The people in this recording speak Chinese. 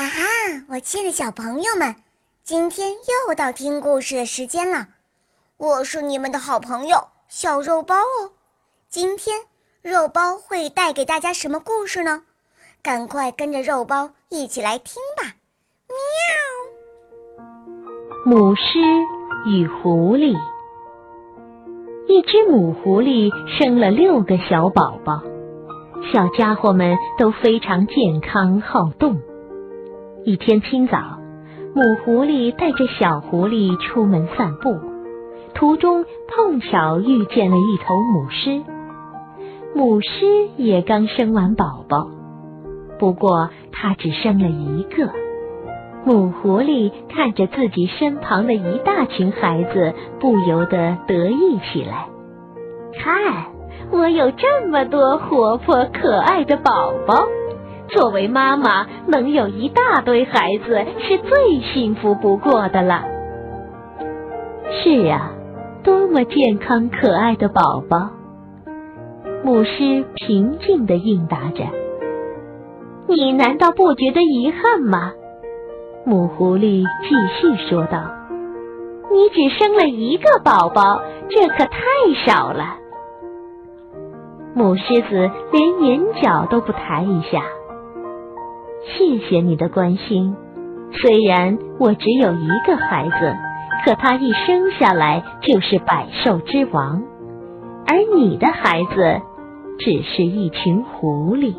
啊哈！我亲爱的小朋友们，今天又到听故事的时间了。我是你们的好朋友小肉包哦。今天肉包会带给大家什么故事呢？赶快跟着肉包一起来听吧！喵。母狮与狐狸，一只母狐狸生了六个小宝宝，小家伙们都非常健康好动。一天清早，母狐狸带着小狐狸出门散步，途中碰巧遇见了一头母狮。母狮也刚生完宝宝，不过它只生了一个。母狐狸看着自己身旁的一大群孩子，不由得得意起来。看，我有这么多活泼可爱的宝宝。作为妈妈，能有一大堆孩子是最幸福不过的了。是啊，多么健康可爱的宝宝！母狮平静的应答着：“你难道不觉得遗憾吗？”母狐狸继续说道：“你只生了一个宝宝，这可太少了。”母狮子连眼角都不抬一下。谢谢你的关心，虽然我只有一个孩子，可他一生下来就是百兽之王，而你的孩子只是一群狐狸。